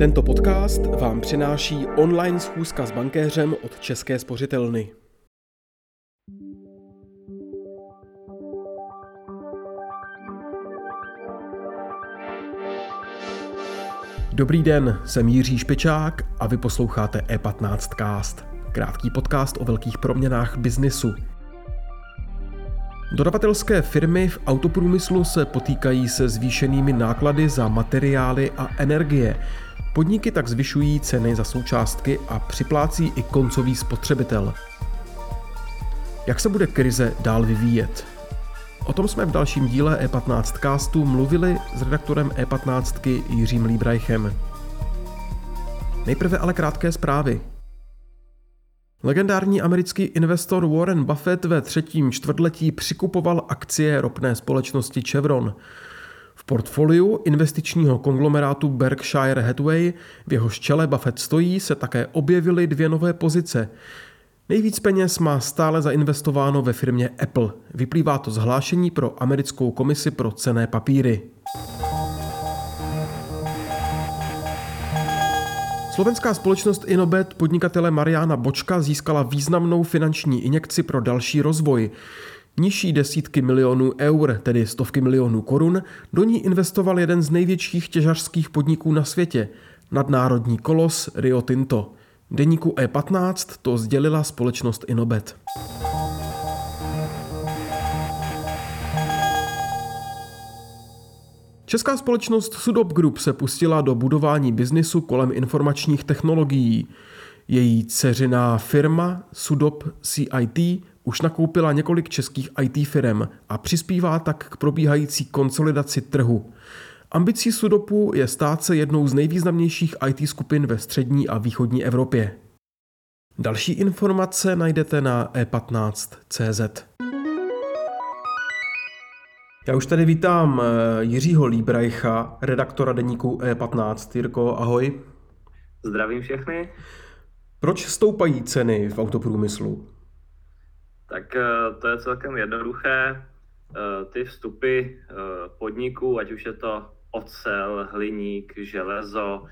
Tento podcast vám přináší online schůzka s bankéřem od České spořitelny. Dobrý den, jsem Jiří Špičák a vy posloucháte E15 Cast, krátký podcast o velkých proměnách biznisu. Dodavatelské firmy v autoprůmyslu se potýkají se zvýšenými náklady za materiály a energie. Podniky tak zvyšují ceny za součástky a připlácí i koncový spotřebitel. Jak se bude krize dál vyvíjet? O tom jsme v dalším díle E15 castu mluvili s redaktorem E15 Jiřím Líbrajchem. Nejprve ale krátké zprávy. Legendární americký investor Warren Buffett ve třetím čtvrtletí přikupoval akcie ropné společnosti Chevron. V portfoliu investičního konglomerátu Berkshire Hathaway, v jehož čele Buffett stojí, se také objevily dvě nové pozice. Nejvíc peněz má stále zainvestováno ve firmě Apple. Vyplývá to z hlášení pro americkou komisi pro cené papíry. Slovenská společnost Inobet podnikatele Mariana Bočka získala významnou finanční injekci pro další rozvoj. Nižší desítky milionů eur, tedy stovky milionů korun, do ní investoval jeden z největších těžařských podniků na světě, nadnárodní kolos Rio Tinto. Deníku E15 to sdělila společnost Inobet. Česká společnost Sudop Group se pustila do budování biznisu kolem informačních technologií. Její dceřiná firma Sudop CIT už nakoupila několik českých IT firm a přispívá tak k probíhající konsolidaci trhu. Ambicí Sudopu je stát se jednou z nejvýznamnějších IT skupin ve střední a východní Evropě. Další informace najdete na e15.cz. Já už tady vítám eh, Jiřího Líbrajcha, redaktora deníku E15. Jirko, ahoj. Zdravím všechny. Proč stoupají ceny v autoprůmyslu? Tak eh, to je celkem jednoduché. Eh, ty vstupy podniků, ať už je to ocel, hliník, železo,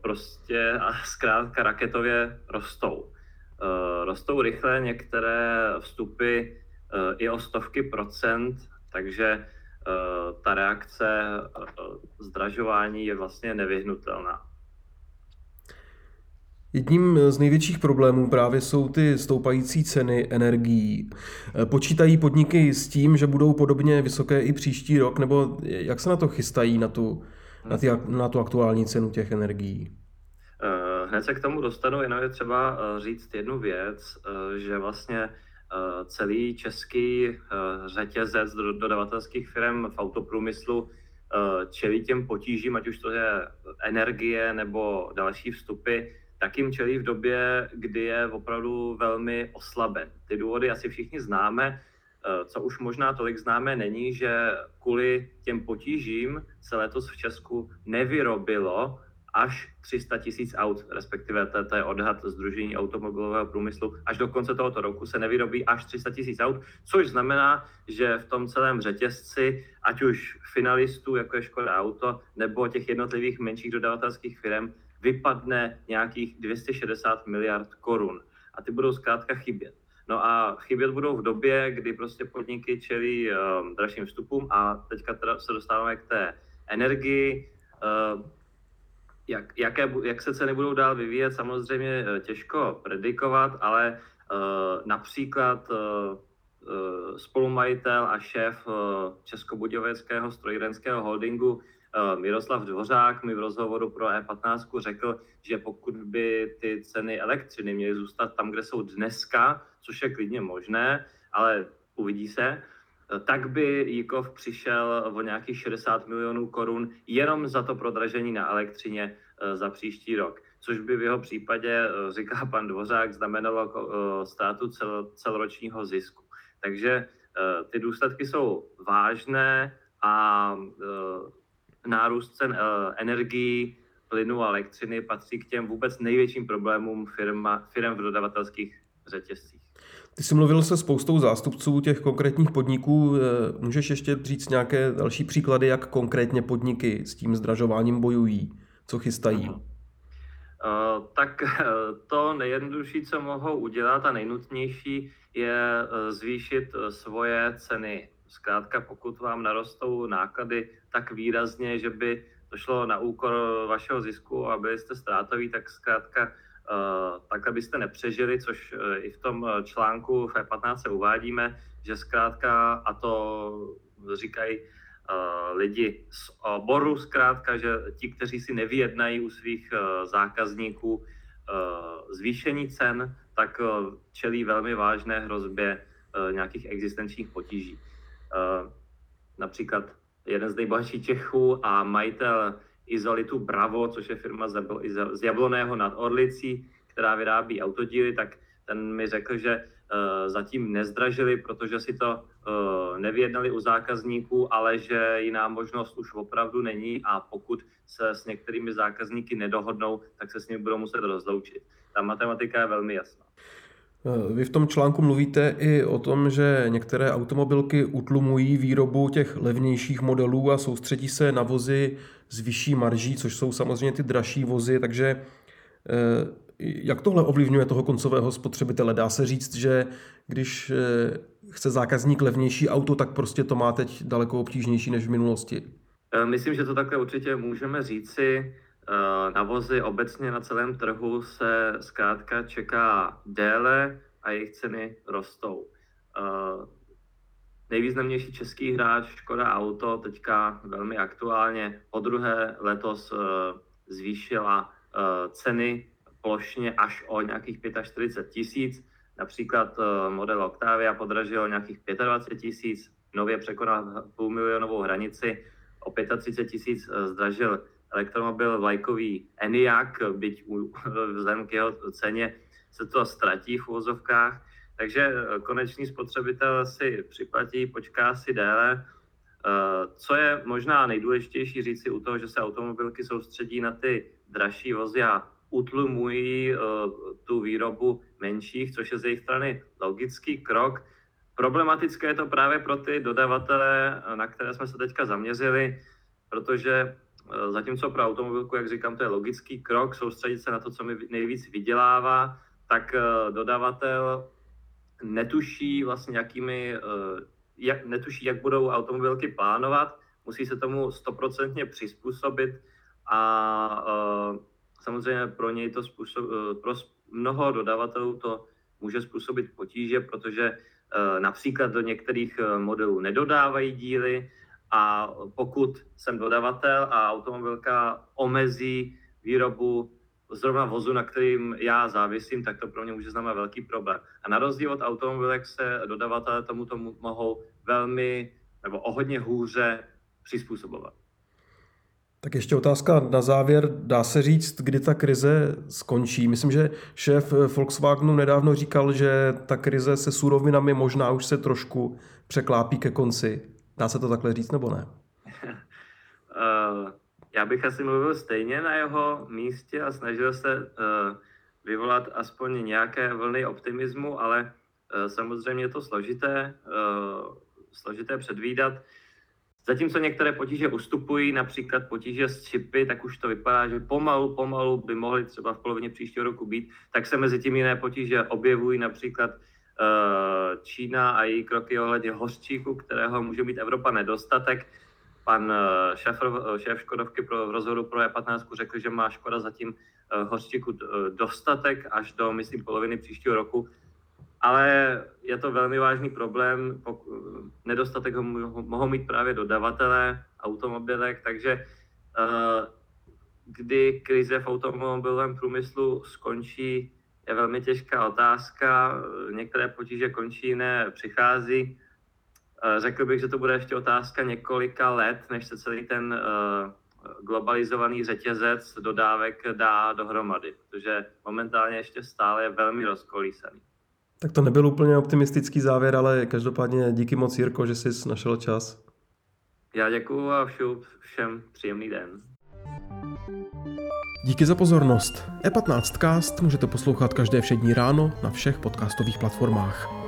prostě a zkrátka raketově rostou. Rostou rychle některé vstupy i o stovky procent takže ta reakce zdražování je vlastně nevyhnutelná. Jedním z největších problémů právě jsou ty stoupající ceny energií. Eh, počítají podniky s tím, že budou podobně vysoké i příští rok, nebo jak se na to chystají, na tu, na, ty, na tu aktuální cenu těch energií? Hned se k tomu dostanu, jenom je třeba říct jednu věc, že vlastně Eh, celý český eh, řetězec dodavatelských firm v autoprůmyslu eh, čelí těm potížím, ať už to je energie nebo další vstupy, tak jim čelí v době, kdy je opravdu velmi oslaben. Ty důvody asi všichni známe, co už možná tolik známe není, že kvůli těm potížím se letos v Česku nevyrobilo až 300 tisíc aut, respektive to, to je odhad Združení automobilového průmyslu, až do konce tohoto roku se nevyrobí až 300 tisíc aut, což znamená, že v tom celém řetězci, ať už finalistů, jako je Škoda Auto, nebo těch jednotlivých menších dodavatelských firm, vypadne nějakých 260 miliard korun. A ty budou zkrátka chybět. No a chybět budou v době, kdy prostě podniky čelí um, dražším vstupům a teďka teda se dostáváme k té energii. Uh, jak, jaké, jak se ceny budou dál vyvíjet, samozřejmě eh, těžko predikovat, ale uh, například uh, spolumajitel a šéf Českobudějoveckého strojírenského holdingu Miroslav Dvořák mi v rozhovoru pro E15 řekl, že pokud by ty ceny elektřiny měly zůstat tam, kde jsou dneska, což je klidně možné, ale uvidí se, tak by Jikov přišel o nějakých 60 milionů korun jenom za to prodražení na elektřině eh, za příští rok. Což by v jeho případě, eh, říká pan Dvořák, znamenalo eh, státu cel, celoročního zisku. Takže ty důsledky jsou vážné a nárůst cen energií, plynu a elektřiny patří k těm vůbec největším problémům firma, firm v dodavatelských řetězcích. Ty jsi mluvil se spoustou zástupců těch konkrétních podniků. Eh, můžeš ještě říct nějaké další příklady, jak konkrétně podniky s tím zdražováním bojují? co chystají? Uh, tak to nejjednodušší, co mohou udělat a nejnutnější, je zvýšit svoje ceny. Zkrátka, pokud vám narostou náklady tak výrazně, že by to šlo na úkor vašeho zisku a byli jste ztrátoví, tak zkrátka tak, abyste nepřežili, což i v tom článku v E15 se uvádíme, že zkrátka, a to říkají lidi z oboru, zkrátka, že ti, kteří si nevyjednají u svých zákazníků zvýšení cen, tak čelí velmi vážné hrozbě nějakých existenčních potíží. Uh, například jeden z nejbohatších Čechů a majitel Izolitu Bravo, což je firma z Jabloného nad Orlicí, která vyrábí autodíly, tak ten mi řekl, že uh, zatím nezdražili, protože si to uh, nevyjednali u zákazníků, ale že jiná možnost už opravdu není a pokud se s některými zákazníky nedohodnou, tak se s nimi budou muset rozloučit. Ta matematika je velmi jasná. Eh, vy v tom článku mluvíte i o tom, že některé automobilky utlumují výrobu těch levnějších modelů a soustředí se na vozy s vyšší marží, což jsou samozřejmě ty dražší vozy, takže jak tohle ovlivňuje toho koncového spotřebitele? Dá se říct, že když eh, chce zákazník levnější auto, tak prostě to má teď daleko obtížnější než v minulosti? Eh, myslím, že to takhle určitě můžeme říci. Eh, na vozy obecně na celém trhu se zkrátka čeká déle a jejich ceny rostou. Nejvýznamnější český hráč Škoda Auto teďka velmi aktuálně po druhé letos zvýšila ceny plošně až o nějakých 45 tisíc. Například eh, model Octavia podražil nějakých 25 tisíc, nově překonal půl milionovou hranici, o 35 tisíc eh, zdražil elektromobil vlajkový Eniac, byť vzhledem k jeho ceně se to ztratí v uvozovkách. Takže eh, konečný spotřebitel si připlatí, počká si déle. Co je možná nejdůležitější říci u toho, že se automobilky soustředí na ty dražší vozy a utlumují uh, tu výrobu menších, což je z jejich strany logický krok. Problematické je to právě pro ty dodavatele, na které jsme se teďka zaměřili, protože zatímco pro automobilku, jak říkám, to je logický krok, soustředit se na to, co mi nejvíc vydělává, tak uh, dodavatel netuší vlastně, jakými, jak, netuší, jak budou automobilky plánovat, musí se tomu stoprocentně přizpůsobit a Samozřejmě pro něj to způsob, eh, pro mnoho dodavatelů to může způsobit potíže, protože eh, například do některých eh, modelů nedodávají díly a pokud jsem dodavatel a automobilka omezí výrobu zrovna vozu, na kterým já závisím, tak to pro mě může znamenat velký problém. A na rozdíl od automobilek se dodavatelé tomuto mohou velmi nebo o hodně hůře přizpůsobovat. Tak ještě otázka na závěr. Dá se říct, kdy ta krize skončí? Myslím, že šéf Volkswagenu nedávno říkal, že ta krize se surovinami možná už se trošku překlápí ke konci. Dá se to takhle říct nebo ne? Uh, já bych asi mluvil stejně na jeho místě a snažil se uh, vyvolat aspoň nějaké vlny optimismu, ale uh, samozřejmě je to složité, složité předvídat. Zatímco některé potíže ustupují, například potíže s čipy, tak už to vypadá, že pomalu, pomalu by mohly třeba v polovině příštího roku být, tak se mezi tím jiné potíže objevují například Čína a její kroky ohledně hořčíku, kterého může být Evropa nedostatek. Pan uh, šéf, šéf Škodovky pro, v rozhodu pro E15 řekl, že má Škoda zatím hořčíku dostatek až do, myslím, poloviny příštího roku ale je to velmi vážný problém. Nedostatek ho mohou mít právě dodavatelé automobilek, takže eh, kdy krize v automobilovém průmyslu skončí, je velmi těžká otázka. Některé potíže končí, jiné přichází. Eh, řekl bych, že to bude ještě otázka několika let, než se celý ten eh, globalizovaný řetězec dodávek dá dohromady, protože momentálně ještě stále je velmi rozkolísaný. Tak to nebyl úplně optimistický závěr, ale každopádně díky moc, Jirko, že jsi našel čas. Já děkuju a všem, všem příjemný den. Díky za pozornost. E15cast můžete poslouchat každé všední ráno na všech podcastových platformách.